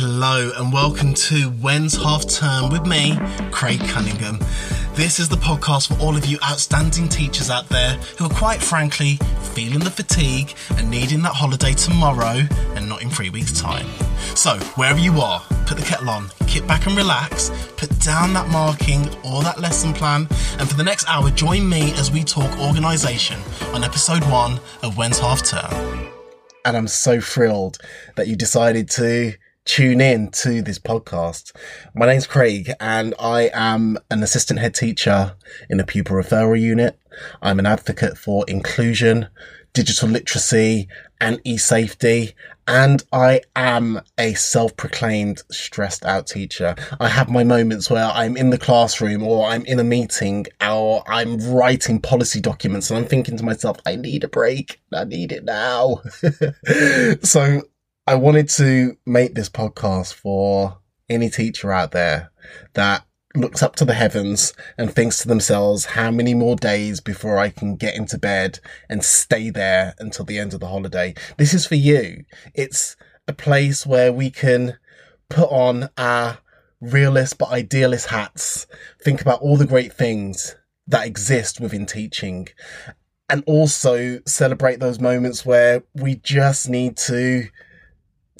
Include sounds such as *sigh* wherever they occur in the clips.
Hello and welcome to When's Half Term with me, Craig Cunningham. This is the podcast for all of you outstanding teachers out there who are quite frankly feeling the fatigue and needing that holiday tomorrow and not in three weeks' time. So, wherever you are, put the kettle on, kick back and relax, put down that marking or that lesson plan, and for the next hour, join me as we talk organisation on episode one of When's Half Term. And I'm so thrilled that you decided to tune in to this podcast. My name's Craig and I am an assistant head teacher in a pupil referral unit. I'm an advocate for inclusion, digital literacy and e-safety. And I am a self-proclaimed stressed out teacher. I have my moments where I'm in the classroom or I'm in a meeting or I'm writing policy documents and I'm thinking to myself, I need a break. I need it now. *laughs* so I wanted to make this podcast for any teacher out there that looks up to the heavens and thinks to themselves, how many more days before I can get into bed and stay there until the end of the holiday? This is for you. It's a place where we can put on our realist but idealist hats, think about all the great things that exist within teaching and also celebrate those moments where we just need to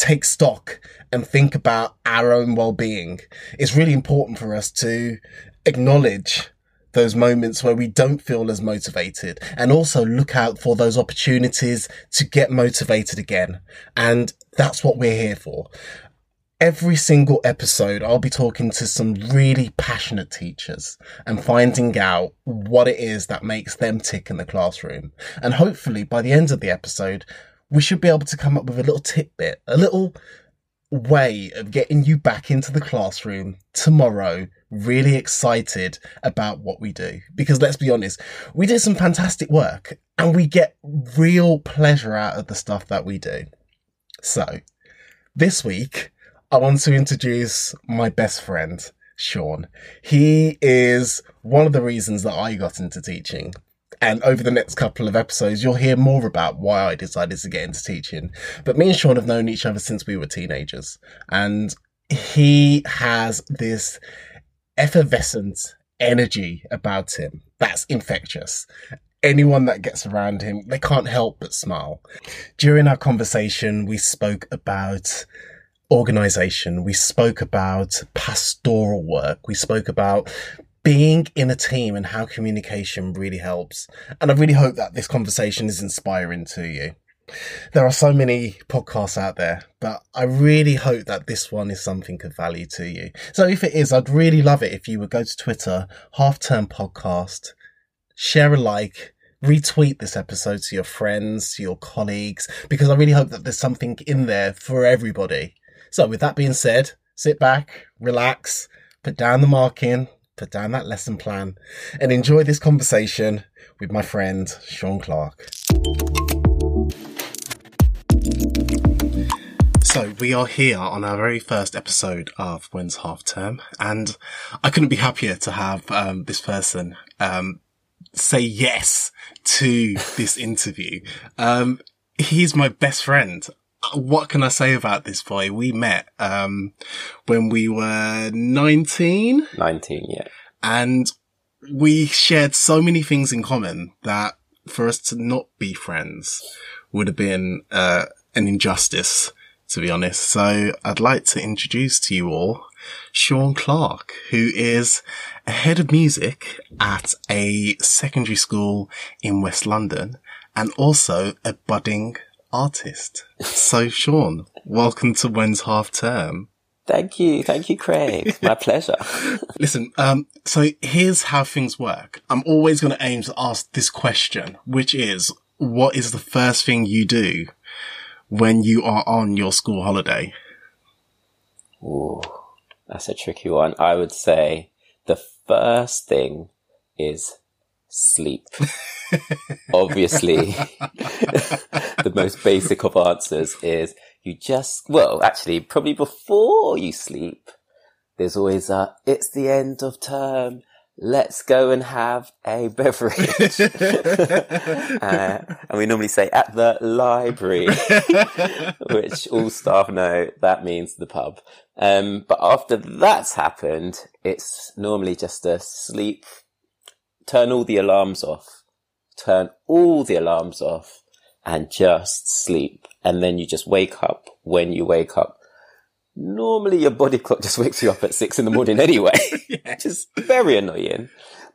take stock and think about our own well-being. It's really important for us to acknowledge those moments where we don't feel as motivated and also look out for those opportunities to get motivated again. And that's what we're here for. Every single episode, I'll be talking to some really passionate teachers and finding out what it is that makes them tick in the classroom. And hopefully by the end of the episode, we should be able to come up with a little tidbit, a little way of getting you back into the classroom tomorrow really excited about what we do. Because let's be honest we did some fantastic work and we get real pleasure out of the stuff that we do. So this week i want to introduce my best friend sean. He is one of the reasons that i got into teaching and over the next couple of episodes, you'll hear more about why I decided to get into teaching. But me and Sean have known each other since we were teenagers. And he has this effervescent energy about him that's infectious. Anyone that gets around him, they can't help but smile. During our conversation, we spoke about organization. We spoke about pastoral work. We spoke about being in a team and how communication really helps. And I really hope that this conversation is inspiring to you. There are so many podcasts out there, but I really hope that this one is something of value to you. So if it is, I'd really love it if you would go to Twitter, half term podcast, share a like, retweet this episode to your friends, to your colleagues, because I really hope that there's something in there for everybody. So with that being said, sit back, relax, put down the marking, put down that lesson plan, and enjoy this conversation with my friend Sean Clark. So we are here on our very first episode of When's Half Term, and I couldn't be happier to have um, this person um, say yes to this interview. Um, he's my best friend what can I say about this boy? We met, um, when we were 19. 19, yeah. And we shared so many things in common that for us to not be friends would have been, uh, an injustice, to be honest. So I'd like to introduce to you all Sean Clark, who is a head of music at a secondary school in West London and also a budding artist. So, Sean, welcome to When's Half Term. Thank you. Thank you, Craig. *laughs* My pleasure. Listen, um, so here's how things work. I'm always going to aim to ask this question, which is, what is the first thing you do when you are on your school holiday? Ooh, that's a tricky one. I would say the first thing is sleep. Obviously, *laughs* the most basic of answers is you just, well, actually, probably before you sleep, there's always a, it's the end of term. let's go and have a *laughs* beverage. *laughs* uh, and we normally say at the library, which all staff know that means the pub. Um, but after that's happened, it's normally just a sleep, turn all the alarms off, turn all the alarms off and just sleep. And then you just wake up when you wake up normally your body clock just wakes you up at six in the morning *laughs* anyway, which is very annoying.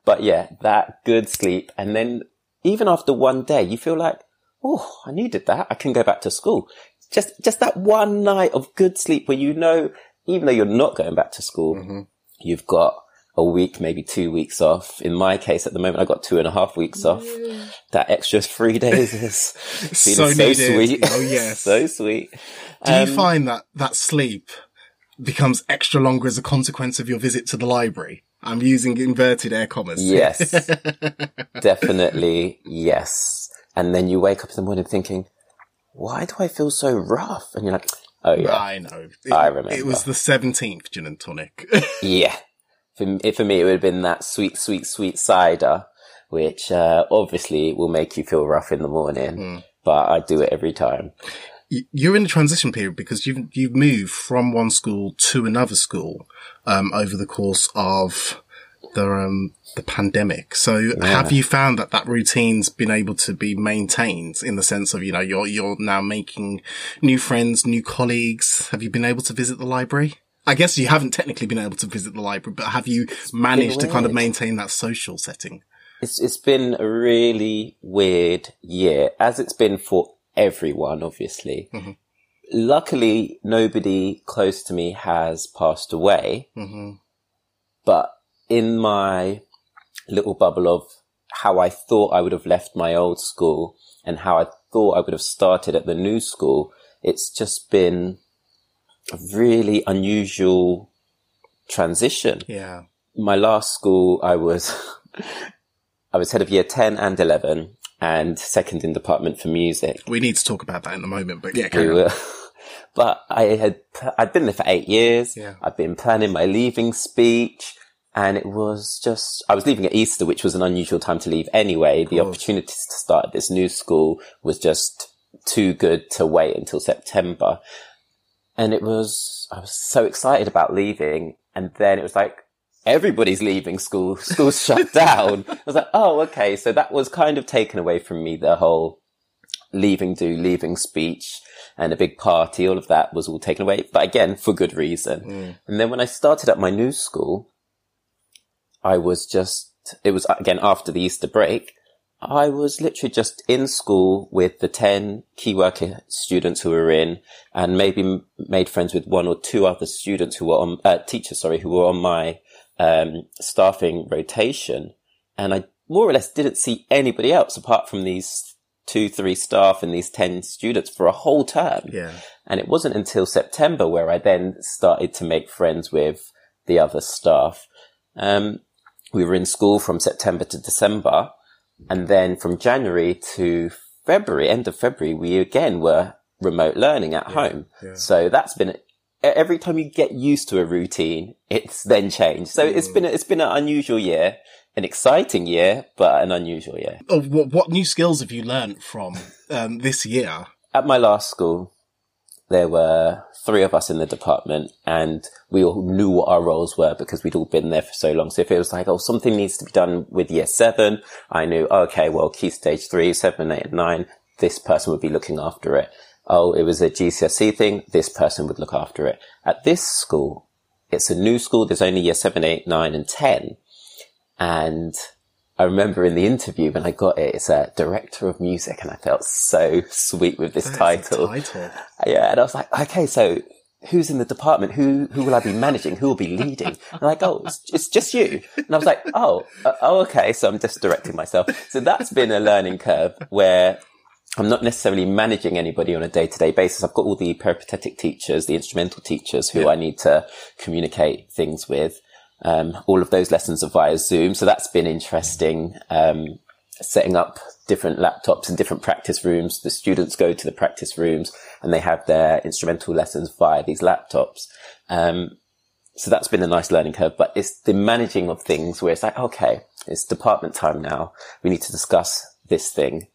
But yeah, that good sleep. And then even after one day, you feel like, oh, I needed that. I can go back to school. Just, just that one night of good sleep where you know, even though you're not going back to school, mm-hmm. you've got a week, maybe two weeks off. In my case, at the moment, I got two and a half weeks off. That extra three *laughs* days is *laughs* so, so sweet. Oh *laughs* yes, so sweet. Do um, you find that that sleep becomes extra longer as a consequence of your visit to the library? I'm using inverted air commas. Yes, definitely yes. And then you wake up in the morning thinking, "Why do I feel so rough?" And you're like, "Oh yeah, I know. It, I remember. It was the seventeenth gin and tonic." yeah, for, for me, it would have been that sweet, sweet, sweet cider, which uh, obviously will make you feel rough in the morning. Mm. But I do it every time. You're in a transition period because you've you've moved from one school to another school um, over the course of the um, the pandemic. So yeah. have you found that that routine's been able to be maintained in the sense of, you know, you're, you're now making new friends, new colleagues. Have you been able to visit the library? I guess you haven't technically been able to visit the library, but have you it's managed to kind of maintain that social setting? It's it's been a really weird year, as it's been for everyone, obviously. Mm-hmm. Luckily, nobody close to me has passed away. Mm-hmm. But in my little bubble of how I thought I would have left my old school and how I thought I would have started at the new school, it's just been a really unusual transition. Yeah. My last school, I was, *laughs* I was head of year 10 and 11 and second in department for music. We need to talk about that in a moment, but yeah, we will. *laughs* But I had, I'd been there for eight years. Yeah. I'd been planning my leaving speech and it was just, I was leaving at Easter, which was an unusual time to leave anyway. The opportunity to start at this new school was just too good to wait until September. And it was, I was so excited about leaving. And then it was like, everybody's leaving school. *laughs* School's shut down. I was like, oh, okay. So that was kind of taken away from me. The whole leaving do, leaving speech and a big party. All of that was all taken away, but again, for good reason. Mm. And then when I started at my new school, I was just, it was again after the Easter break. I was literally just in school with the 10 key worker students who were in and maybe made friends with one or two other students who were on, uh, teachers, sorry, who were on my, um, staffing rotation. And I more or less didn't see anybody else apart from these two, three staff and these 10 students for a whole term. Yeah. And it wasn't until September where I then started to make friends with the other staff. Um, we were in school from September to December and then from January to February, end of February, we again were remote learning at yeah, home. Yeah. So that's been every time you get used to a routine, it's *laughs* then changed. So mm. it's been it's been an unusual year, an exciting year, but an unusual year. Oh, what, what new skills have you learned from um, this year? At my last school, there were three of us in the department and we all knew what our roles were because we'd all been there for so long. So if it was like, oh, something needs to be done with year seven, I knew, oh, okay, well, key stage three, seven, eight, and nine, this person would be looking after it. Oh, it was a GCSE thing. This person would look after it. At this school, it's a new school. There's only year seven, eight, nine, and 10. And I remember in the interview when I got it, it's a director of music, and I felt so sweet with this title. title. Yeah, and I was like, okay, so who's in the department? Who who will I be managing? Who will be leading? And like, oh, it's, it's just you. And I was like, oh, uh, oh, okay. So I'm just directing myself. So that's been a learning curve where I'm not necessarily managing anybody on a day to day basis. I've got all the peripatetic teachers, the instrumental teachers who yeah. I need to communicate things with. Um, all of those lessons are via Zoom. So that's been interesting. Um, setting up different laptops in different practice rooms. The students go to the practice rooms and they have their instrumental lessons via these laptops. Um, so that's been a nice learning curve, but it's the managing of things where it's like, okay, it's department time now. We need to discuss this thing.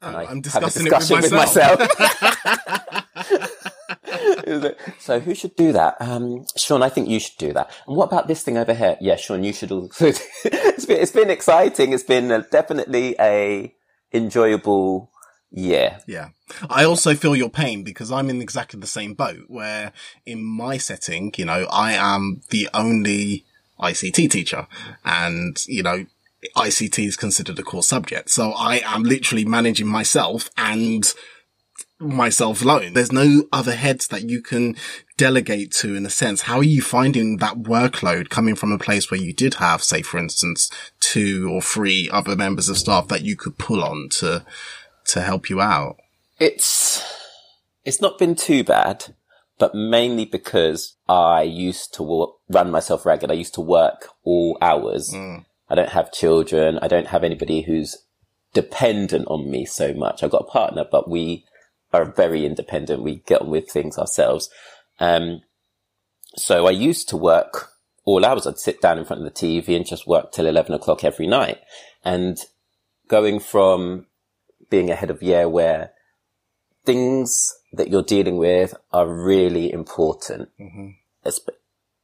And I I'm discussing it with myself. With myself. *laughs* *laughs* *laughs* so who should do that? Um, Sean, I think you should do that. And what about this thing over here? Yeah, Sean, you should also. *laughs* it's been, it's been exciting. It's been a, definitely a enjoyable year. Yeah. I also feel your pain because I'm in exactly the same boat where in my setting, you know, I am the only ICT teacher and, you know, ICT is considered a core subject. So I am literally managing myself and myself alone. There's no other heads that you can delegate to in a sense. How are you finding that workload coming from a place where you did have, say, for instance, two or three other members of staff that you could pull on to, to help you out? It's, it's not been too bad, but mainly because I used to run myself ragged. I used to work all hours. Mm. I don't have children. I don't have anybody who's dependent on me so much. I've got a partner, but we are very independent. We get on with things ourselves. Um, so I used to work all hours. I'd sit down in front of the TV and just work till 11 o'clock every night. And going from being ahead of year where things that you're dealing with are really important. Mm-hmm.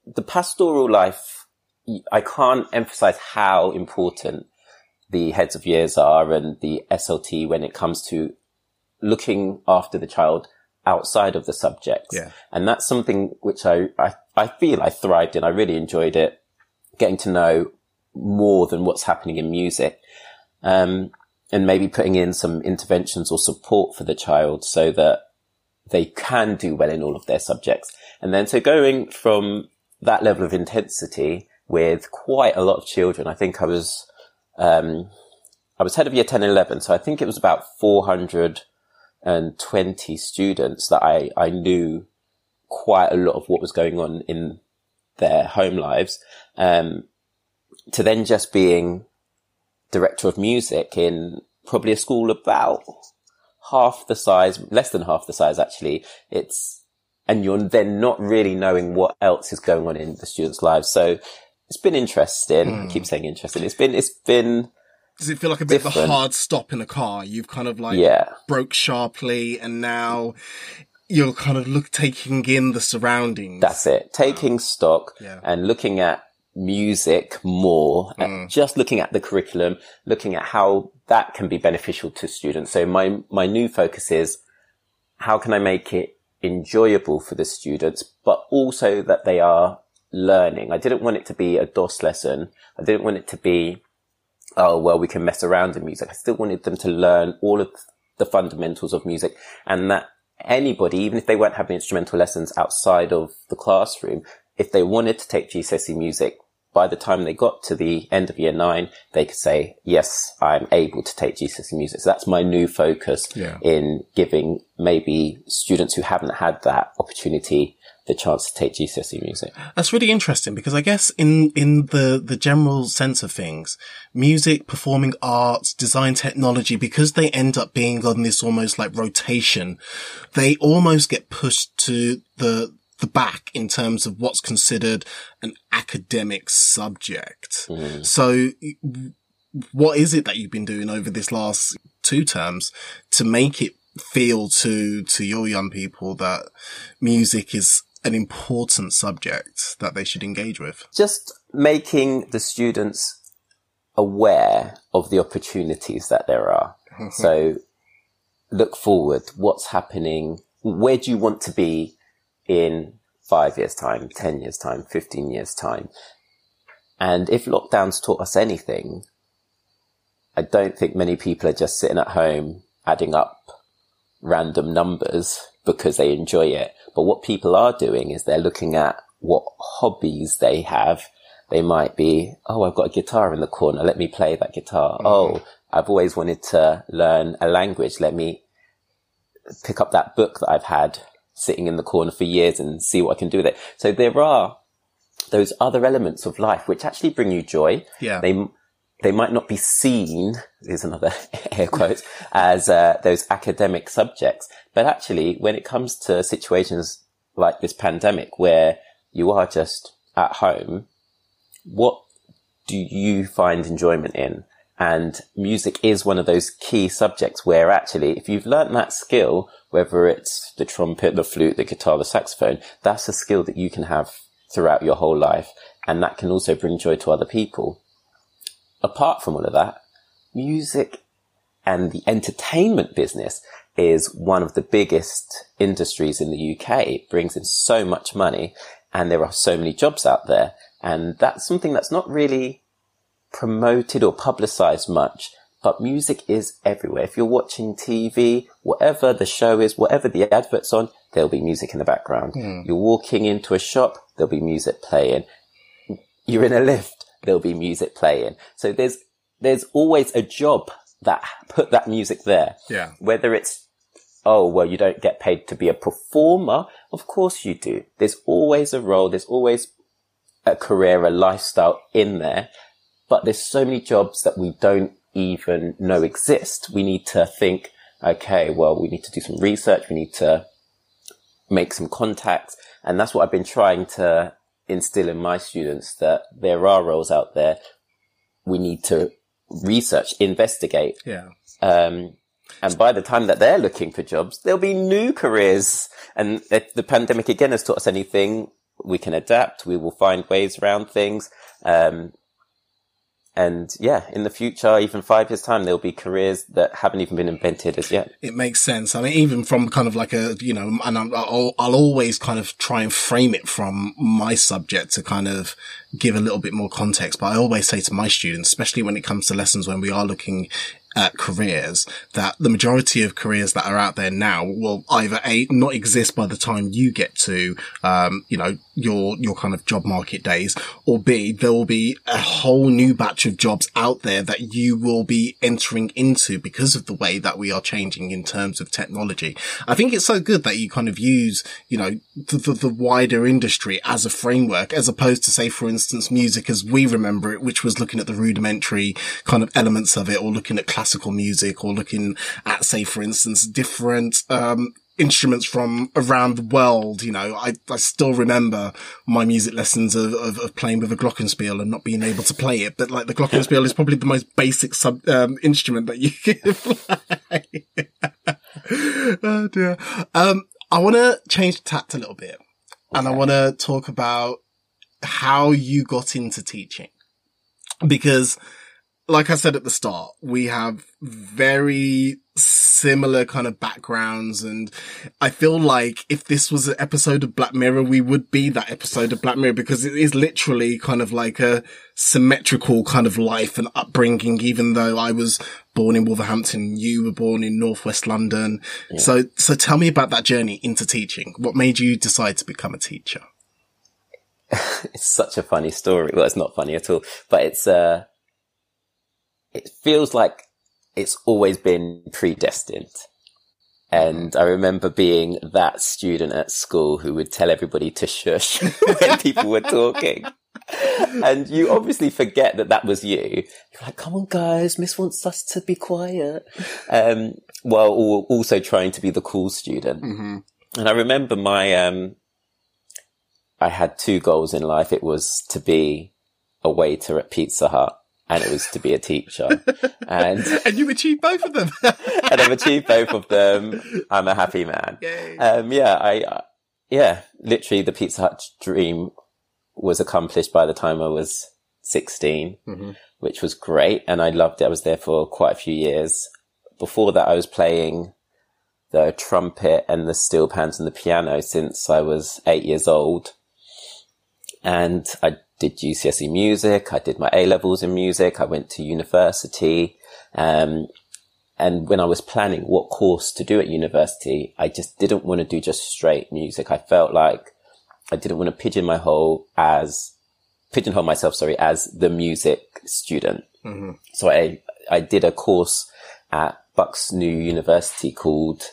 The pastoral life, I can't emphasize how important the heads of years are and the SLT when it comes to looking after the child outside of the subjects. Yeah. And that's something which I, I, I feel I thrived in. I really enjoyed it, getting to know more than what's happening in music. Um, and maybe putting in some interventions or support for the child so that they can do well in all of their subjects. And then so going from that level of intensity with quite a lot of children, I think I was, um, I was head of year 10 and 11. So I think it was about 420 students that I, I knew quite a lot of what was going on in their home lives. Um, to then just being director of music in probably a school about half the size, less than half the size actually. It's, and you're then not really knowing what else is going on in the students' lives. So it's been interesting. Mm. I keep saying interesting. It's been, it's been, does it feel like a bit different. of a hard stop in a car? You've kind of like yeah. broke sharply and now you're kind of look taking in the surroundings. That's it. Taking wow. stock yeah. and looking at music more, mm. just looking at the curriculum, looking at how that can be beneficial to students. So my, my new focus is how can I make it enjoyable for the students, but also that they are learning. I didn't want it to be a DOS lesson. I didn't want it to be, Uh, oh, well, we can mess around in music. I still wanted them to learn all of the fundamentals of music and that anybody, even if they weren't having instrumental lessons outside of the classroom, if they wanted to take GCSE music, by the time they got to the end of year nine, they could say, yes, I'm able to take GCSE music. So that's my new focus yeah. in giving maybe students who haven't had that opportunity the chance to take GCSE music. That's really interesting because I guess in, in the, the general sense of things, music, performing arts, design technology, because they end up being on this almost like rotation, they almost get pushed to the, the back in terms of what's considered an academic subject. Mm. So what is it that you've been doing over this last two terms to make it feel to, to your young people that music is an important subject that they should engage with? Just making the students aware of the opportunities that there are. Mm-hmm. so look forward. What's happening? Where do you want to be in five years time, 10 years time, 15 years time. And if lockdowns taught us anything, I don't think many people are just sitting at home adding up random numbers because they enjoy it. But what people are doing is they're looking at what hobbies they have. They might be, oh, I've got a guitar in the corner. Let me play that guitar. Mm-hmm. Oh, I've always wanted to learn a language. Let me pick up that book that I've had sitting in the corner for years and see what I can do with it. So there are those other elements of life which actually bring you joy. Yeah. They, they might not be seen, is another *laughs* air quote, as uh, those academic subjects. But actually, when it comes to situations like this pandemic where you are just at home, what do you find enjoyment in? And music is one of those key subjects where actually, if you've learned that skill, whether it's the trumpet, the flute, the guitar, the saxophone, that's a skill that you can have throughout your whole life. And that can also bring joy to other people. Apart from all of that, music and the entertainment business is one of the biggest industries in the UK. It brings in so much money and there are so many jobs out there. And that's something that's not really promoted or publicized much, but music is everywhere. If you're watching TV, whatever the show is, whatever the advert's on, there'll be music in the background. Mm. You're walking into a shop, there'll be music playing. You're in a lift, there'll be music playing. So there's, there's always a job that put that music there. Yeah. Whether it's, oh, well, you don't get paid to be a performer. Of course you do. There's always a role. There's always a career, a lifestyle in there. But there's so many jobs that we don't even know exist. We need to think, okay, well, we need to do some research. We need to make some contacts. And that's what I've been trying to instill in my students that there are roles out there. We need to research, investigate. Yeah. Um, and by the time that they're looking for jobs, there'll be new careers. And if the pandemic again has taught us anything, we can adapt. We will find ways around things. Um, and yeah, in the future, even five years time, there'll be careers that haven't even been invented as yet. It makes sense. I mean, even from kind of like a, you know, and I'll, I'll always kind of try and frame it from my subject to kind of give a little bit more context. But I always say to my students, especially when it comes to lessons when we are looking uh, careers that the majority of careers that are out there now will either a not exist by the time you get to um, you know your your kind of job market days or b there will be a whole new batch of jobs out there that you will be entering into because of the way that we are changing in terms of technology. I think it's so good that you kind of use you know the, the, the wider industry as a framework as opposed to say for instance music as we remember it which was looking at the rudimentary kind of elements of it or looking at class classical music or looking at, say, for instance, different, um, instruments from around the world. You know, I, I still remember my music lessons of, of, of, playing with a glockenspiel and not being able to play it. But like the glockenspiel is probably the most basic sub, um, instrument that you *laughs* can play. *laughs* oh dear. Um, I want to change the tact a little bit and I want to talk about how you got into teaching because like I said at the start, we have very similar kind of backgrounds. And I feel like if this was an episode of Black Mirror, we would be that episode of Black Mirror because it is literally kind of like a symmetrical kind of life and upbringing, even though I was born in Wolverhampton, you were born in Northwest London. Yeah. So, so tell me about that journey into teaching. What made you decide to become a teacher? *laughs* it's such a funny story. Well, it's not funny at all, but it's, uh, it feels like it's always been predestined. And I remember being that student at school who would tell everybody to shush *laughs* when people were talking. and you obviously forget that that was you. You're like, come on, guys, Miss wants us to be quiet. Um, while also trying to be the cool student. Mm-hmm. And I remember my, um, I had two goals in life. It was to be a waiter at Pizza Hut and it was to be a teacher. And *laughs* and you achieved both of them. *laughs* and I've achieved both of them. I'm a happy man. Um, yeah, I, uh, yeah, literally the Pizza Hut dream was accomplished by the time I was 16, mm-hmm. which was great. And I loved it. I was there for quite a few years. Before that, I was playing the trumpet and the steel pans and the piano since I was eight years old. And I did GCSE music. I did my A levels in music. I went to university. Um, and when I was planning what course to do at university, I just didn't want to do just straight music. I felt like I didn't want to pigeon my hole as pigeonhole myself, sorry, as the music student. Mm-hmm. So I, I did a course at Bucks New University called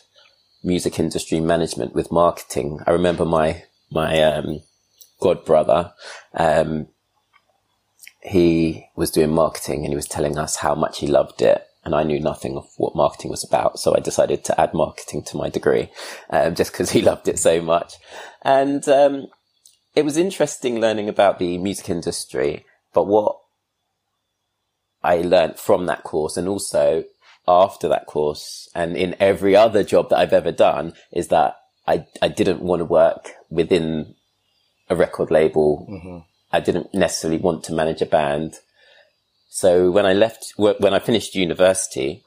Music Industry Management with Marketing. I remember my, my, um, god brother, um, he was doing marketing and he was telling us how much he loved it. And I knew nothing of what marketing was about. So I decided to add marketing to my degree, um, just because he *laughs* loved it so much. And, um, it was interesting learning about the music industry, but what I learned from that course and also after that course and in every other job that I've ever done is that I, I didn't want to work within a record label. Mm-hmm. I didn't necessarily want to manage a band. So when I left, when I finished university,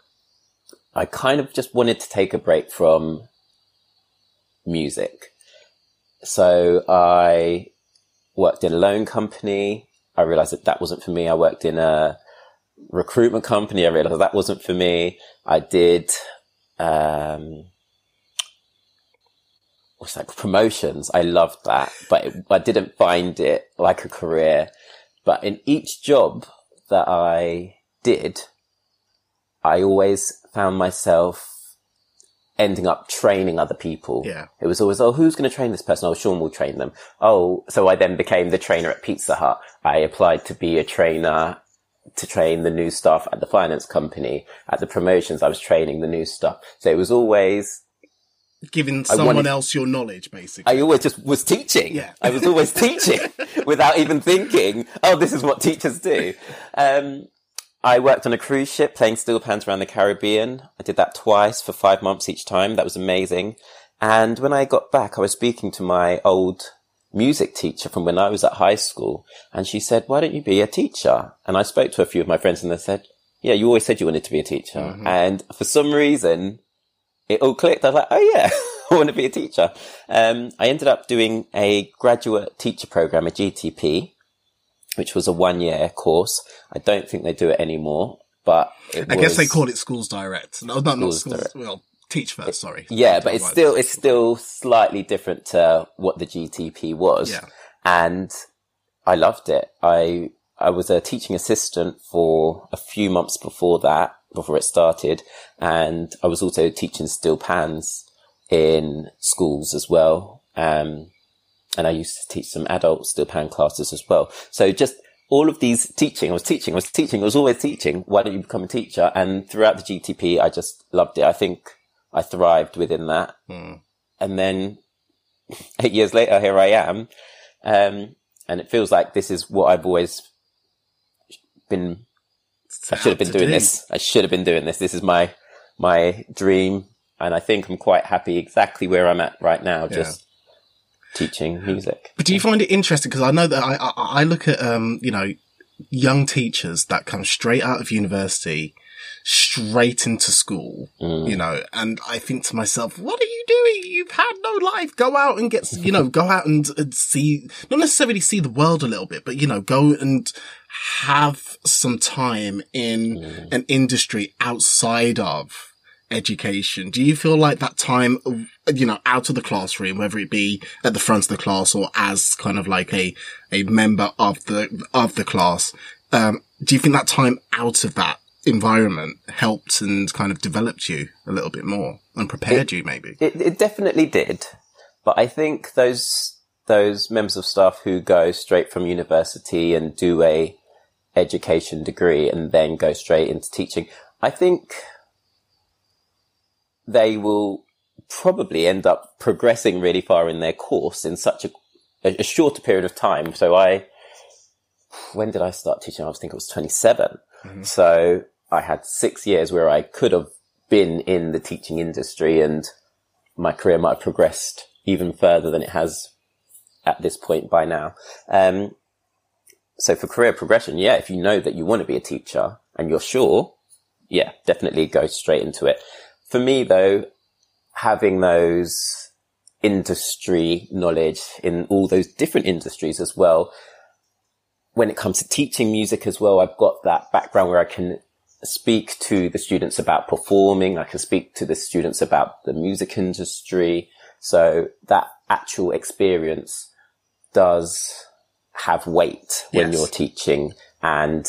I kind of just wanted to take a break from music. So I worked in a loan company. I realized that that wasn't for me. I worked in a recruitment company. I realized that wasn't for me. I did, um, what's that? Promotions. I loved that, but it, I didn't find it like a career. But in each job that I did, I always found myself ending up training other people. Yeah. It was always, oh, who's going to train this person? Oh, Sean will train them. Oh, so I then became the trainer at Pizza Hut. I applied to be a trainer to train the new staff at the finance company. At the promotions, I was training the new staff. So it was always giving someone wanted, else your knowledge, basically. I always just was teaching. Yeah. I was always *laughs* teaching without even thinking, oh, this is what teachers do. Um, I worked on a cruise ship playing steel pans around the Caribbean. I did that twice for five months each time. That was amazing. And when I got back, I was speaking to my old music teacher from when I was at high school. And she said, why don't you be a teacher? And I spoke to a few of my friends and they said, yeah, you always said you wanted to be a teacher. Mm-hmm. And for some reason, it all clicked. I was like, oh yeah, *laughs* I want to be a teacher. Um, I ended up doing a graduate teacher program, a GTP, which was a one year course. I don't think they do it anymore, but I guess they call it schools direct. No, not, not schools, direct. well, teach first, sorry. Yeah, but it's still, it's still slightly different to what the GTP was. Yeah. And I loved it. I, I was a teaching assistant for a few months before that, before it started. And I was also teaching steel pans in schools as well. Um, and I used to teach some adult steel pan classes as well. So just all of these teaching, I was teaching, I was teaching, I was always teaching. Why don't you become a teacher? And throughout the GTP, I just loved it. I think I thrived within that. Mm. And then *laughs* eight years later, here I am. Um, and it feels like this is what I've always been. I should have been doing do. this. I should have been doing this. This is my, my dream. And I think I'm quite happy exactly where I'm at right now. Yeah. Just teaching music. But do you find it interesting? Because I know that I, I, I look at, um, you know, young teachers that come straight out of university, straight into school, mm. you know, and I think to myself, what are you doing? You've had no life. Go out and get, you know, go out and, and see, not necessarily see the world a little bit, but, you know, go and have some time in mm. an industry outside of education. Do you feel like that time, you know, out of the classroom, whether it be at the front of the class or as kind of like a, a member of the, of the class, um, do you think that time out of that environment helped and kind of developed you a little bit more and prepared it, you maybe? It, it definitely did. But I think those, those members of staff who go straight from university and do a education degree and then go straight into teaching, I think they will probably end up progressing really far in their course in such a, a, shorter period of time. So I, when did I start teaching? I was thinking it was 27. Mm-hmm. So I had six years where I could have been in the teaching industry and my career might have progressed even further than it has at this point by now. Um, so for career progression, yeah, if you know that you want to be a teacher and you're sure, yeah, definitely go straight into it for me though, having those industry knowledge in all those different industries as well, when it comes to teaching music as well, I've got that background where I can speak to the students about performing. I can speak to the students about the music industry. So that actual experience does have weight when yes. you're teaching and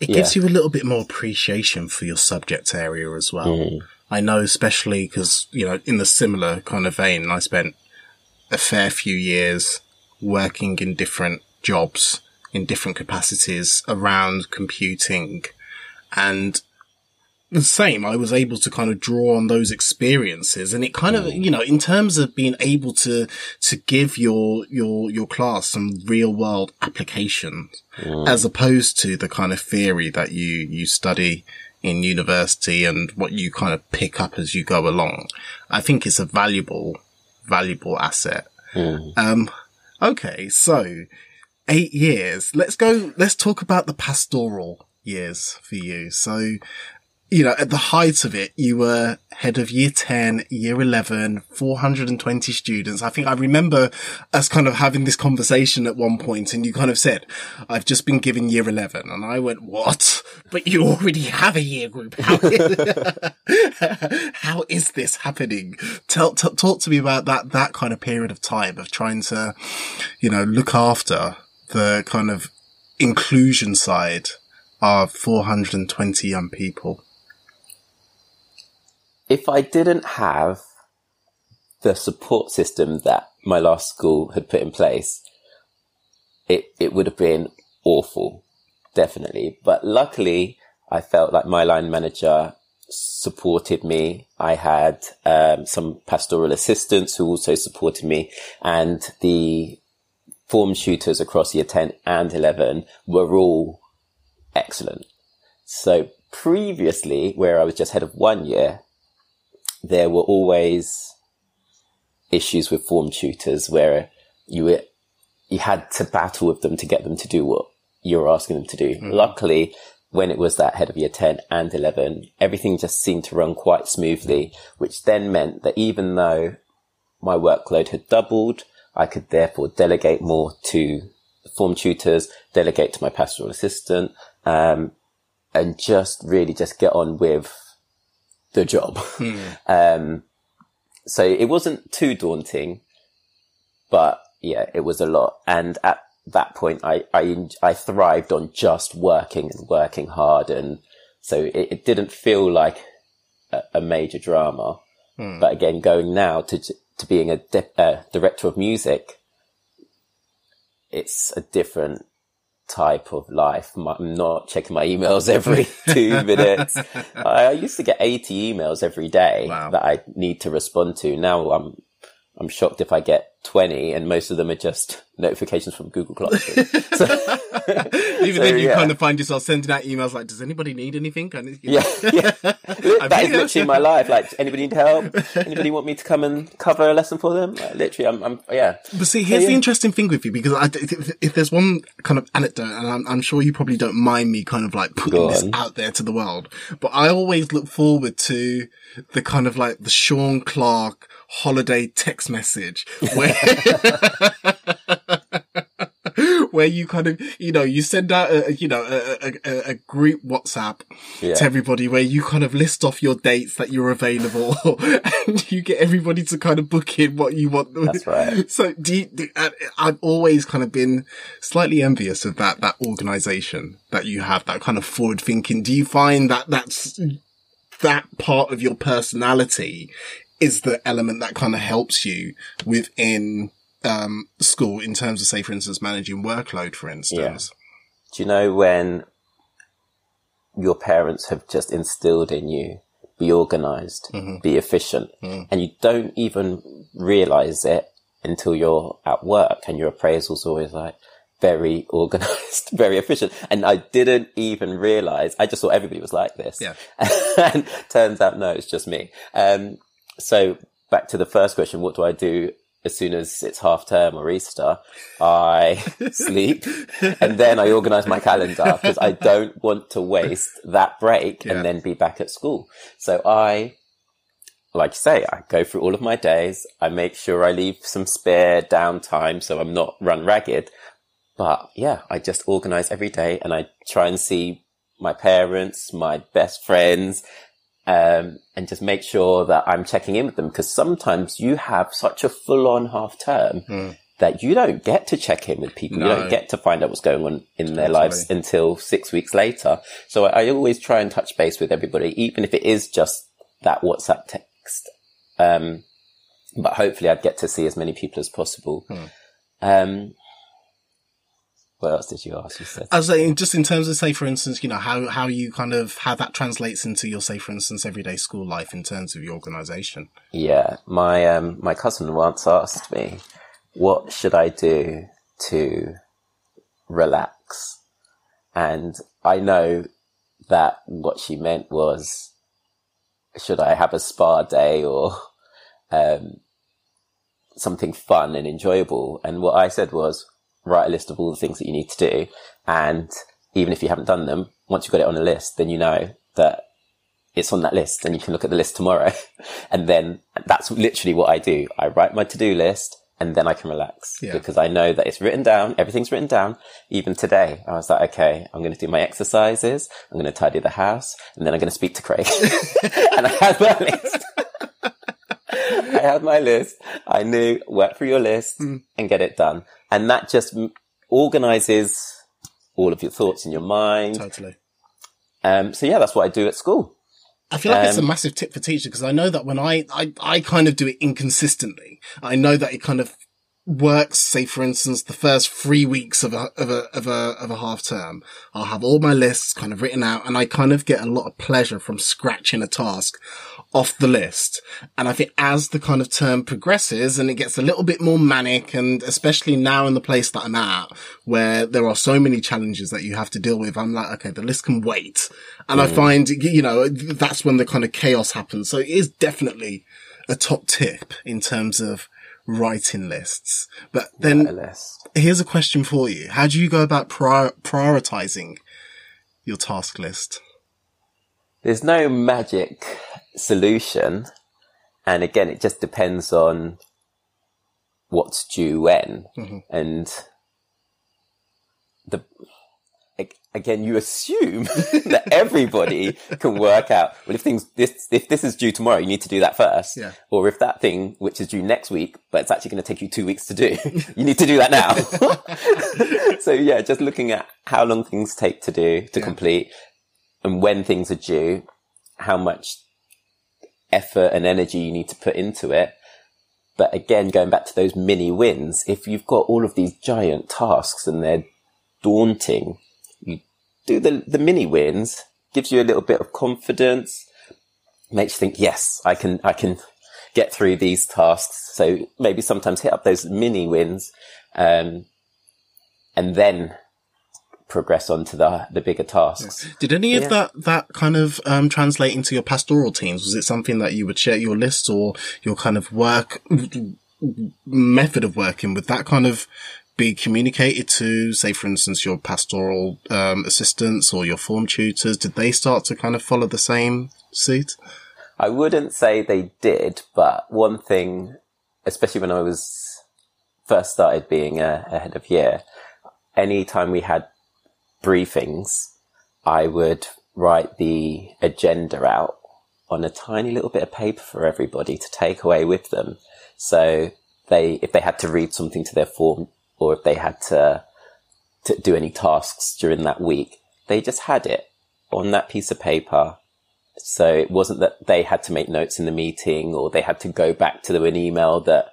it yeah. gives you a little bit more appreciation for your subject area as well. Mm. I know, especially because, you know, in the similar kind of vein, I spent a fair few years working in different jobs in different capacities around computing and the same. I was able to kind of draw on those experiences and it kind of, you know, in terms of being able to, to give your, your, your class some real world applications mm. as opposed to the kind of theory that you, you study in university and what you kind of pick up as you go along. I think it's a valuable, valuable asset. Mm. Um, okay. So eight years. Let's go, let's talk about the pastoral years for you. So you know, at the height of it, you were head of year 10, year 11, 420 students. I think I remember us kind of having this conversation at one point and you kind of said, I've just been given year 11. And I went, what? But you already have a year group. How is, *laughs* how is this happening? Tell, t- talk to me about that, that kind of period of time of trying to, you know, look after the kind of inclusion side of 420 young people if I didn't have the support system that my last school had put in place, it, it would have been awful, definitely. But luckily, I felt like my line manager supported me. I had um, some pastoral assistants who also supported me, and the form tutors across year 10 and 11 were all excellent. So previously, where I was just head of one year, there were always issues with form tutors where you were, you had to battle with them to get them to do what you were asking them to do. Mm. Luckily, when it was that head of year 10 and 11, everything just seemed to run quite smoothly, which then meant that even though my workload had doubled, I could therefore delegate more to form tutors, delegate to my pastoral assistant, um, and just really just get on with the job. Hmm. Um, so it wasn't too daunting, but yeah, it was a lot. And at that point, I, I, I thrived on just working and working hard. And so it, it didn't feel like a, a major drama. Hmm. But again, going now to, to being a de- director of music, it's a different type of life. I'm not checking my emails *laughs* every two *laughs* minutes. I used to get 80 emails every day wow. that I need to respond to. Now I'm, I'm shocked if I get 20 and most of them are just *laughs* notifications from Google Classroom. *laughs* So, *laughs* Even so, then you yeah. kind of find yourself sending out emails like, does anybody need anything? Kind of, yeah, yeah. that is literally my life. Like, anybody need help? Anybody want me to come and cover a lesson for them? Like, literally, I'm, I'm, yeah. But see, here's so, yeah. the interesting thing with you because I, if, if, there's one kind of anecdote and I'm, I'm, sure you probably don't mind me kind of like putting this out there to the world, but I always look forward to the kind of like the Sean Clark holiday text message where *laughs* where you kind of, you know, you send out a, you know, a, a, a group WhatsApp yeah. to everybody where you kind of list off your dates that you're available *laughs* and you get everybody to kind of book in what you want. That's right. *laughs* So do you, do, I've always kind of been slightly envious of that, that organization that you have, that kind of forward thinking. Do you find that that's, that part of your personality is the element that kind of helps you within um, school in terms of, say, for instance, managing workload, for instance. Yeah. Do you know when your parents have just instilled in you be organized, mm-hmm. be efficient, mm. and you don't even realize it until you're at work and your appraisal's always like, very *laughs* organized, very efficient. And I didn't even realize, I just thought everybody was like this. Yeah. *laughs* and turns out, no, it's just me. Um, so back to the first question, what do I do as soon as it's half term or Easter? I *laughs* sleep and then I organize my calendar because I don't want to waste that break yeah. and then be back at school. So I, like you say, I go through all of my days. I make sure I leave some spare downtime so I'm not run ragged. But yeah, I just organize every day and I try and see my parents, my best friends, um, and just make sure that I'm checking in with them because sometimes you have such a full on half term mm. that you don't get to check in with people. No. You don't get to find out what's going on in their lives until six weeks later. So I, I, always try and touch base with everybody, even if it is just that WhatsApp text. Um, but hopefully I'd get to see as many people as possible. Mm. Um, What else did you ask? You said. I was saying, just in terms of, say, for instance, you know, how, how you kind of, how that translates into your, say, for instance, everyday school life in terms of your organization. Yeah. My, um, my cousin once asked me, what should I do to relax? And I know that what she meant was, should I have a spa day or, um, something fun and enjoyable? And what I said was, write a list of all the things that you need to do. And even if you haven't done them, once you've got it on a list, then you know that it's on that list and you can look at the list tomorrow. *laughs* and then that's literally what I do. I write my to-do list and then I can relax yeah. because I know that it's written down. Everything's written down. Even today, I was like, okay, I'm going to do my exercises. I'm going to tidy the house and then I'm going to speak to Craig. *laughs* and I had my *laughs* list. I had my list. I knew work through your list mm. and get it done. And that just organizes all of your thoughts in your mind. Totally. Um, so yeah, that's what I do at school. I feel like um, it's a um, massive tip for teachers because I know that when I, I, I kind of do it inconsistently, I know that it kind of works, say for instance, the first three weeks of a, of a, of a, of a half term, I'll have all my lists kind of written out and I kind of get a lot of pleasure from scratching a task off the list. And I think as the kind of term progresses and it gets a little bit more manic and especially now in the place that I'm at where there are so many challenges that you have to deal with, I'm like, okay, the list can wait. And mm. I find, you know, that's when the kind of chaos happens. So it is definitely a top tip in terms of writing lists. But then list. here's a question for you. How do you go about prior- prioritizing your task list? There's no magic solution. And again, it just depends on what's due when. Mm-hmm. And the, again, you assume *laughs* that everybody can work out, well, if things, this, if this is due tomorrow, you need to do that first. Yeah. Or if that thing, which is due next week, but it's actually going to take you two weeks to do, *laughs* you need to do that now. *laughs* so yeah, just looking at how long things take to do, to yeah. complete and when things are due, how much effort and energy you need to put into it. But again, going back to those mini wins, if you've got all of these giant tasks and they're daunting, do the, the mini wins, gives you a little bit of confidence, makes you think, yes, I can, I can get through these tasks. So maybe sometimes hit up those mini wins, um, and then progress on to the, the bigger tasks. Did any of that, that kind of, um, translate into your pastoral teams? Was it something that you would share your lists or your kind of work, method of working? Would that kind of be communicated to, say, for instance, your pastoral um, assistants or your form tutors? Did they start to kind of follow the same suit? I wouldn't say they did, but one thing, especially when I was first started being a, a head of year, anytime we had briefings, I would write the agenda out on a tiny little bit of paper for everybody to take away with them. So they, if they had to read something to their form or if they had to, to do any tasks during that week, they just had it on that piece of paper. So it wasn't that they had to make notes in the meeting or they had to go back to an email that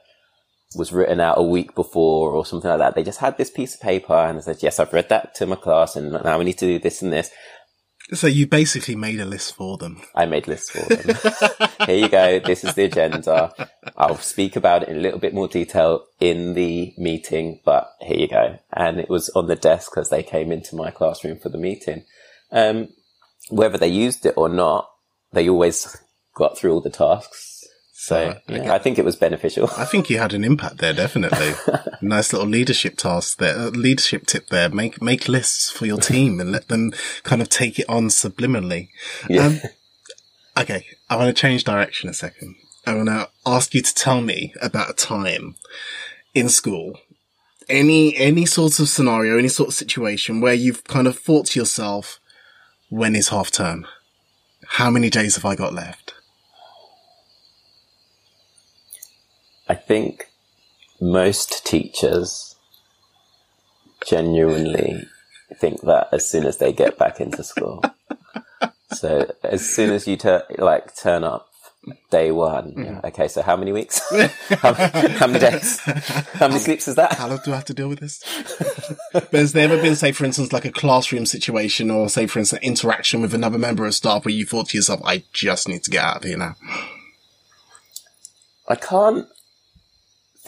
was written out a week before or something like that. They just had this piece of paper and they said, yes, I've read that to my class and now we need to do this and this. So you basically made a list for them. I made lists for them. *laughs* Here you go. This is the agenda. I'll speak about it in a little bit more detail in the meeting, but here you go. And it was on the desk as they came into my classroom for the meeting. Um, whether they used it or not, they always got through all the tasks. So uh, yeah, I think it was beneficial. I think you had an impact there, definitely. *laughs* nice little leadership task there, uh, leadership tip there. Make make lists for your team and let them kind of take it on subliminally. Yeah. Um, okay, I want to change direction a second. I want to ask you to tell me about a time in school, any any sort of scenario, any sort of situation where you've kind of thought to yourself, "When is half term? How many days have I got left?" I think most teachers genuinely think that as soon as they get back into school. so as soon as you tur- like turn up Day one. Mm. Yeah. Okay, so how many weeks? *laughs* how, how, many days? How many sleeps is that? How long do I have to deal with this? but has there ever been, say, for instance, like a classroom situation or, say, for instance, interaction with another member of staff where you thought to yourself, I just need to get out of here now? I can't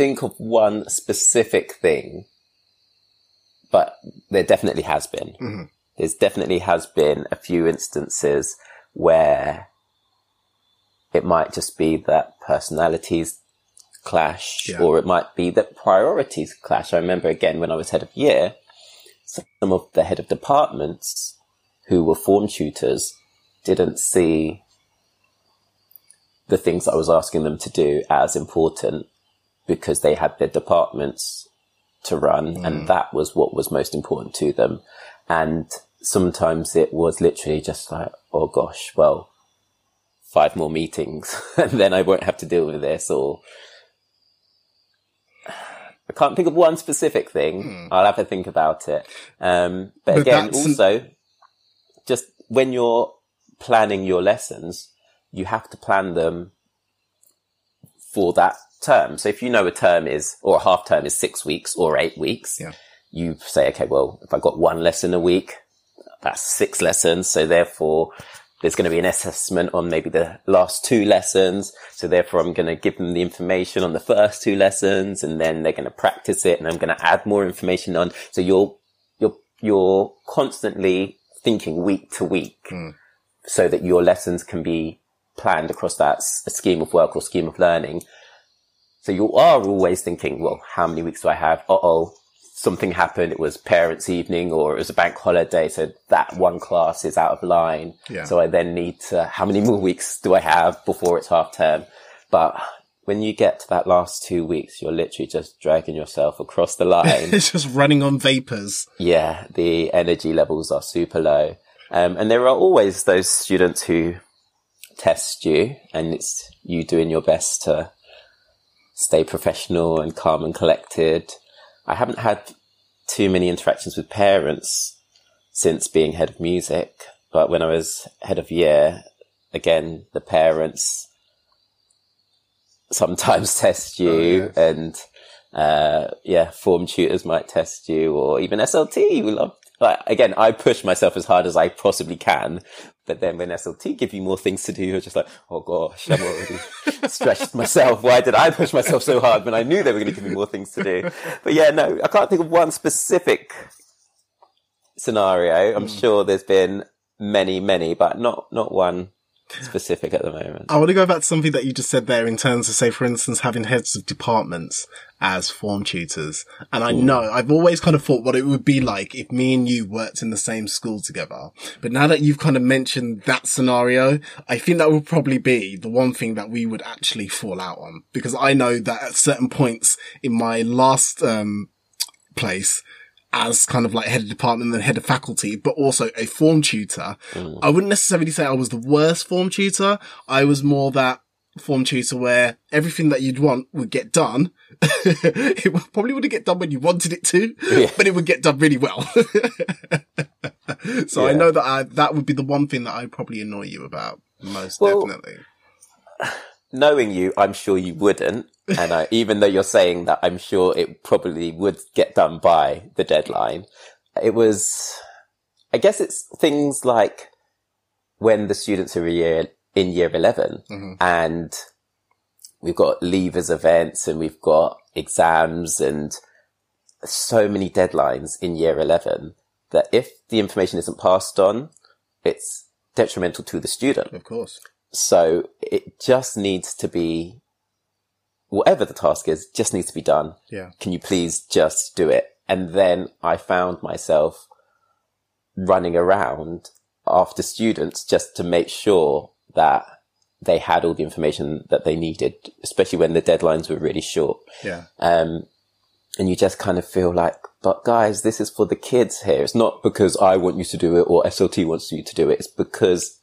think of one specific thing, but there definitely has been. Mm-hmm. There's definitely has been a few instances where it might just be that personalities clash, yeah. or it might be that priorities clash. I remember again when I was head of year, some of the head of departments who were form tutors didn't see the things I was asking them to do as important because they had their departments to run mm. and that was what was most important to them. And sometimes it was literally just like, oh gosh, well, five more meetings *laughs* and then I won't have to deal with this or I can't think of one specific thing. Hmm. I'll have to think about it. Um, but, but again, also an... just when you're planning your lessons, you have to plan them for that term. So if you know a term is, or a half term is six weeks or eight weeks, yeah. you say, okay, well, if I got one lesson a week, that's six lessons. So therefore there's going to be an assessment on maybe the last two lessons. So therefore I'm going to give them the information on the first two lessons and then they're going to practice it and I'm going to add more information on. So you're, you're, you're constantly thinking week to week mm. so that your lessons can be planned across that scheme of work or scheme of learning. So you are always thinking, well, how many weeks do I have? Uh oh, something happened. It was parents' evening or it was a bank holiday. So that one class is out of line. Yeah. So I then need to, how many more weeks do I have before it's half term? But when you get to that last two weeks, you're literally just dragging yourself across the *laughs* line. it's just running on vapors. Yeah. The energy levels are super low. Um, and there are always those students who test you and it's you doing your best to stay professional and calm and collected. I haven't had too many interactions with parents since being head of music, but when I was head of year, again, the parents sometimes *laughs* test you oh, yes. and, uh, yeah, form tutors might test you or even SLT. We love like, again, I push myself as hard as I possibly can. But then when SLT give you more things to do, you're just like, oh gosh, I'm already *laughs* stretched myself. Why did I push myself so hard when I knew they were going to give me more things to do? But yeah, no, I can't think of one specific scenario. I'm mm. sure there's been many, many, but not, not one *laughs* specific at the moment. I want to go back to something that you just said there in terms of, say, for instance, having heads of departments as form tutors. And I know I've always kind of thought what it would be like if me and you worked in the same school together. But now that you've kind of mentioned that scenario, I think that would probably be the one thing that we would actually fall out on because I know that at certain points in my last, um, place, as kind of like head of department and head of faculty, but also a form tutor. Mm. I wouldn't necessarily say I was the worst form tutor. I was more that form tutor where everything that you'd want would get done. *laughs* it probably wouldn't get done when you wanted it to, yeah. but it would get done really well. *laughs* so yeah. I know that I, that would be the one thing that I'd probably annoy you about most well, definitely. Knowing you, I'm sure you wouldn't and I, *laughs* even though you're saying that, I'm sure it probably would get done by the deadline. It was, I guess it's things like when the students are year, in year 11 mm-hmm. and we've got leavers events and we've got exams and so many deadlines in year 11 that if the information isn't passed on, it's detrimental to the student. Of course. So it just needs to be whatever the task is, just needs to be done. Yeah. Can you please just do it? And then I found myself running around after students just to make sure that they had all the information that they needed, especially when the deadlines were really short. Yeah. Um, and you just kind of feel like, but guys, this is for the kids here. It's not because I want you to do it or SLT wants you to do it. It's because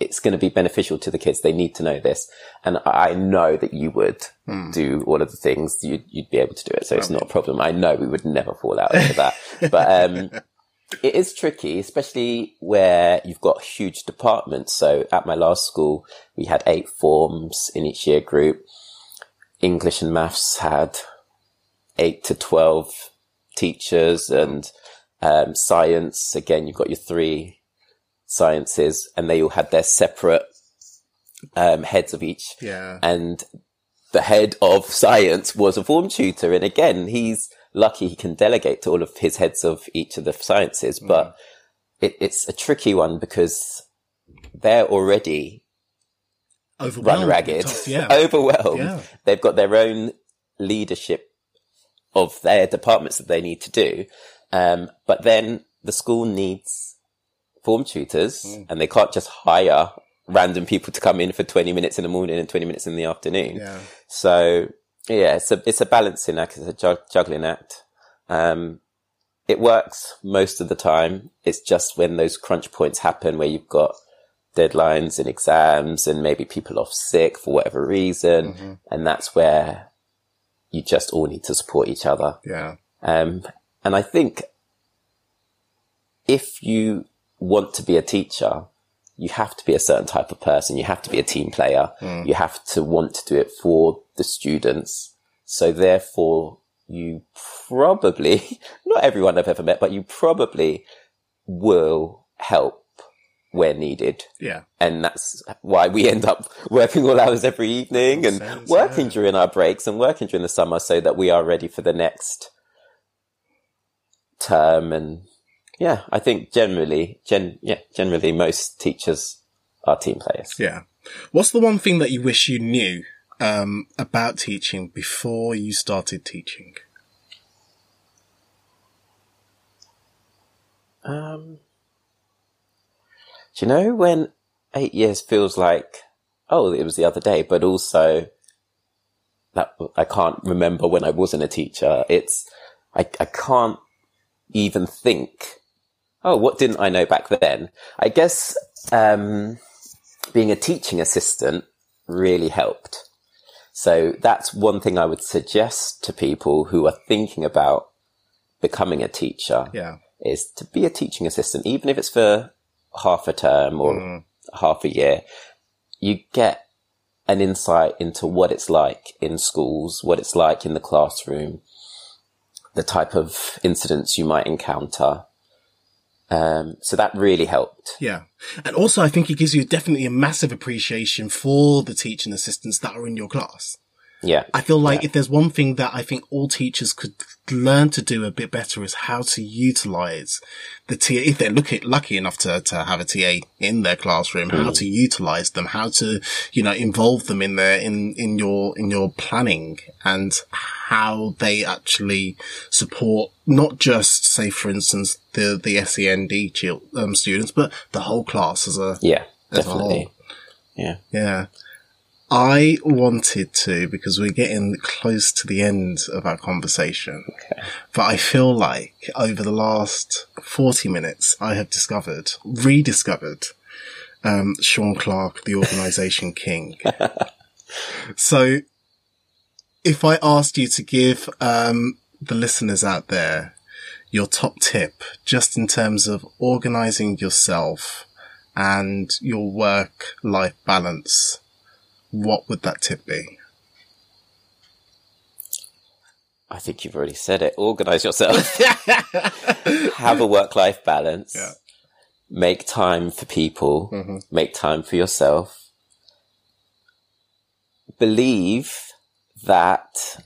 it's going to be beneficial to the kids. They need to know this. And I know that you would mm. do all of the things you'd, you'd, be able to do it. So it's not a problem. I know we would never fall out over that. but, um, *laughs* it is tricky, especially where you've got huge departments. So at my last school, we had eight forms in each year group. English and maths had eight to 12 teachers and um, science. Again, you've got your three sciences and they all had their separate um, heads of each. Yeah. And the head of science was a form tutor. And again, he's lucky he can delegate to all of his heads of each of the sciences, but it, it's a tricky one because they're already run ragged, Tough, yeah. *laughs* overwhelmed. Yeah. They've got their own leadership of their departments that they need to do. Um, but then the school needs form tutors Mm. and they can't just hire random people to come in for 20 minutes in the morning and 20 minutes in the afternoon. Yeah. So yeah, it's a, it's a balancing act. It's a jug- juggling act. Um, it works most of the time. It's just when those crunch points happen where you've got deadlines and exams and maybe people off sick for whatever reason. And that's where you just all need to support each other. Yeah. Um, and I think if you want to be a teacher, you have to be a certain type of person. You have to be a team player. You have to want to do it for the students. So therefore you probably, *laughs* not everyone I've ever met, but you probably will help where needed. Yeah. And that's why we end up *laughs* working all hours every evening and sense, working yeah. during our breaks and working during the summer so that we are ready for the next term. And yeah, I think generally, gen, yeah, generally most teachers are team players. Yeah. What's the one thing that you wish you knew um, about teaching before you started teaching? Um, do you know when eight years feels like, oh, it was the other day, but also that I can't remember when I wasn't a teacher. It's, I, I can't even think, oh, what didn't I know back then? I guess, um, being a teaching assistant really helped. So that's one thing I would suggest to people who are thinking about becoming a teacher Yeah. is to be a teaching assistant, even if it's for half a term or half a year, you get an insight into what it's like in schools, what it's like in the classroom, the type of incidents you might encounter. Um, so that really helped. Yeah. And also, I think it gives you definitely a massive appreciation for the teaching assistants that are in your class. Yeah. I feel like if there's one thing that I think all teachers could learn to do a bit better is how to utilize the TA, if they're lucky, lucky enough to, to have a TA in their classroom, how to utilize them, how to, you know, involve them in their, in, in your, in your planning and how they actually support not just, say, for instance, the, the SEND um, students, but the whole class as a, Yeah, as a definitely. whole. Yeah. Yeah. I wanted to because we're getting close to the end of our conversation. But I feel like over the last 40 minutes, I have discovered, rediscovered, um, Sean Clarke, the organization *laughs* king. *laughs* so if I asked you to give, um, the listeners out there your top tip, just in terms of organizing yourself and your work life balance, what would that tip be? I think you've already said it. Organize yourself. *laughs* Have a work life balance. Yeah. Make time for people. Mm-hmm. Make time for yourself. Believe that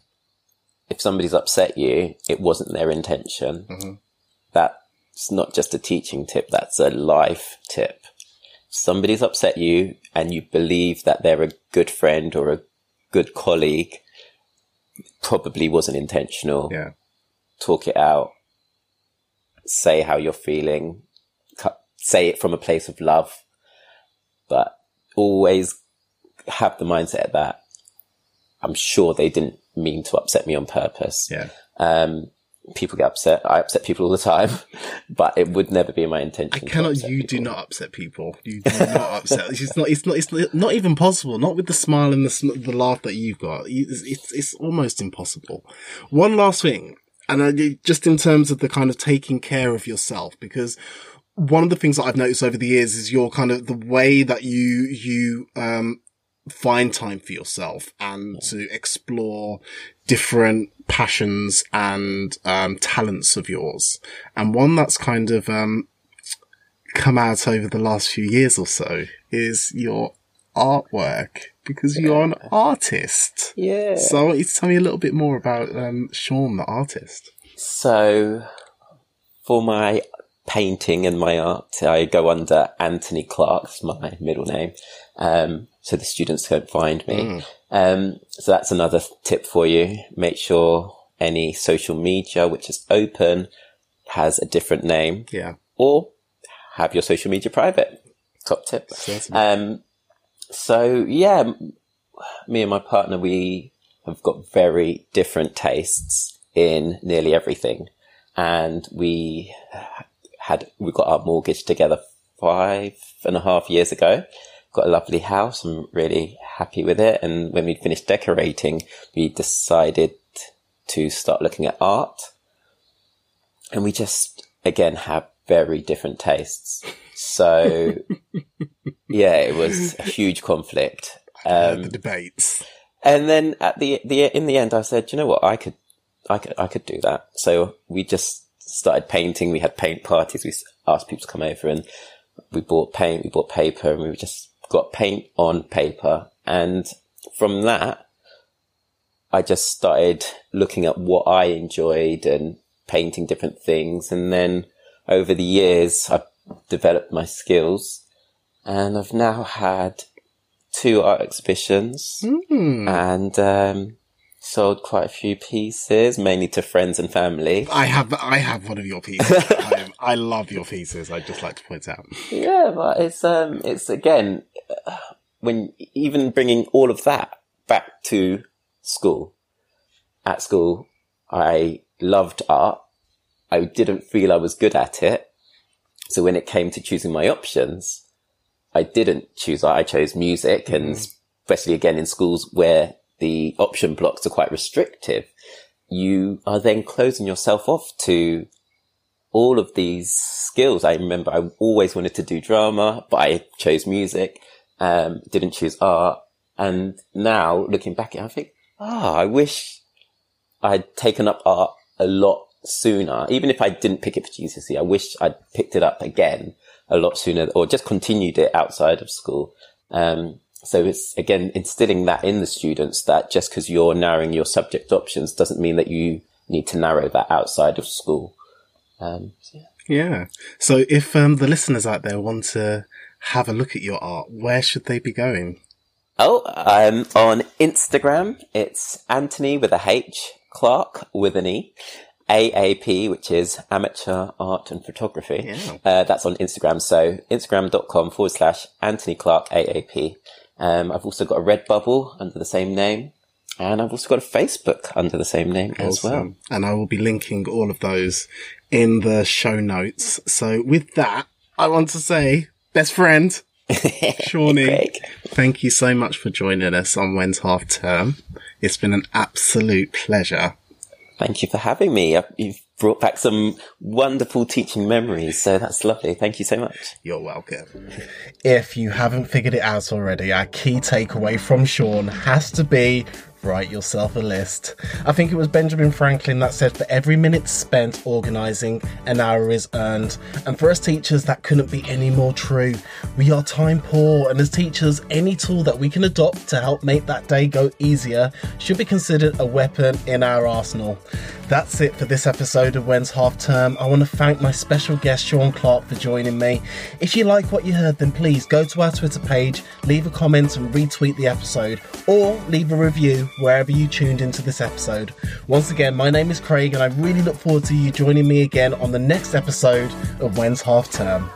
if somebody's upset you, it wasn't their intention. Mm-hmm. That's not just a teaching tip. That's a life tip. Somebody's upset you and you believe that they're a good friend or a good colleague, probably wasn't intentional Yeah. talk it out, say how you're feeling, say it from a place of love, but always have the mindset that I'm sure they didn't mean to upset me on purpose. Yeah. Um, people get upset. I upset people all the time, *laughs* but it would never be my intention. to cannot. You people. do not upset people. You do not *laughs* upset. It's not. It's not. It's not even possible. Not with the smile and the sm- the laugh that you've got. It's, it's it's almost impossible. One last thing. And uh, just in terms of the kind of taking care of yourself, because one of the things that I've noticed over the years is your kind of the way that you, you, um, find time for yourself and to explore different passions and, um, talents of yours. And one that's kind of, um, come out over the last few years or so is your artwork because yeah. you're an artist. Yeah. So I want you to tell me a little bit more about um, Sean, the artist. So for my painting and my art, I go under Anthony Clarke's my middle name. Um, so the students don't find me. Mm. Um, so that's another tip for you. Make sure any social media which is open has a different name. Yeah. Or have your social media private. Top tip. Um, so yeah, me and my partner, we have got very different tastes in nearly everything. And we had, we got our mortgage together five and a half years ago. Got a lovely house. I'm really happy with it. And when we'd finished decorating, we decided to start looking at art. And we just, again, have very different tastes. So *laughs* yeah, it was a huge conflict. Um, the debates. And then at the, the, in the end, I said, you know what? I could, I could, I could do that. So we just started painting. We had paint parties. We asked people to come over and we bought paint, we bought paper and we were just got paint on paper. And from that, I just started looking at what I enjoyed and painting different things. And then over the years, I developed my skills and I've now had two art exhibitions mm. and um, sold quite a few pieces, mainly to friends and family. I have I have one of your pieces. *laughs* I, I, love your pieces. I'd just like to point out. Yeah, but it's um it's again when even bringing all of that back to school. At school, I loved art. I didn't feel I was good at it. So when it came to choosing my options, I didn't choose art. I chose music and mm. especially again in schools where the option blocks are quite restrictive, you are then closing yourself off to all of these skills. I remember I always wanted to do drama, but I chose music, um, didn't choose art. And now looking back I think, ah, oh, I wish I'd taken up art a lot sooner. Even if I didn't pick it for GCSE, I wish I'd picked it up again a lot sooner or just continued it outside of school. Um, so it's again instilling that in the students that just because you're narrowing your subject options doesn't mean that you need to narrow that outside of school. Um, so yeah. yeah. So if um, the listeners out there want to have a look at your art, where should they be going? Oh, I'm on Instagram, it's Anthony with a H, Clark with an E. AAP, which is Amateur Art and Photography. Yeah. Uh, that's on Instagram. So instagram.com forward slash Anthony Clarke AAP. Um, I've also got a Redbubble under the same name. And I've also got a Facebook under the same name awesome. as well. And I will be linking all of those in the show notes. So with that, I want to say, best friend, *laughs* Shawnee, thank you so much for joining us on When's Half Term. It's been an absolute pleasure. Thank you for having me. You've brought back some wonderful teaching memories, so that's lovely. Thank you so much. You're welcome. If you haven't figured it out already, our key takeaway from Sean has to be write yourself a list. I think it was Benjamin Franklin that said, for every minute spent organising, an hour is earned. And for us teachers, that couldn't be any more true. We are time poor, and as teachers, any tool that we can adopt to help make that day go easier should be considered a weapon in our arsenal. That's it for this episode of When's Half Term. I want to thank my special guest Sean Clarke for joining me. If you like what you heard, then please go to our Twitter page, leave a comment and retweet the episode, or leave a review wherever you tuned into this episode. Once again, my name is Craig, and I really look forward to you joining me again on the next episode of When's Half Term.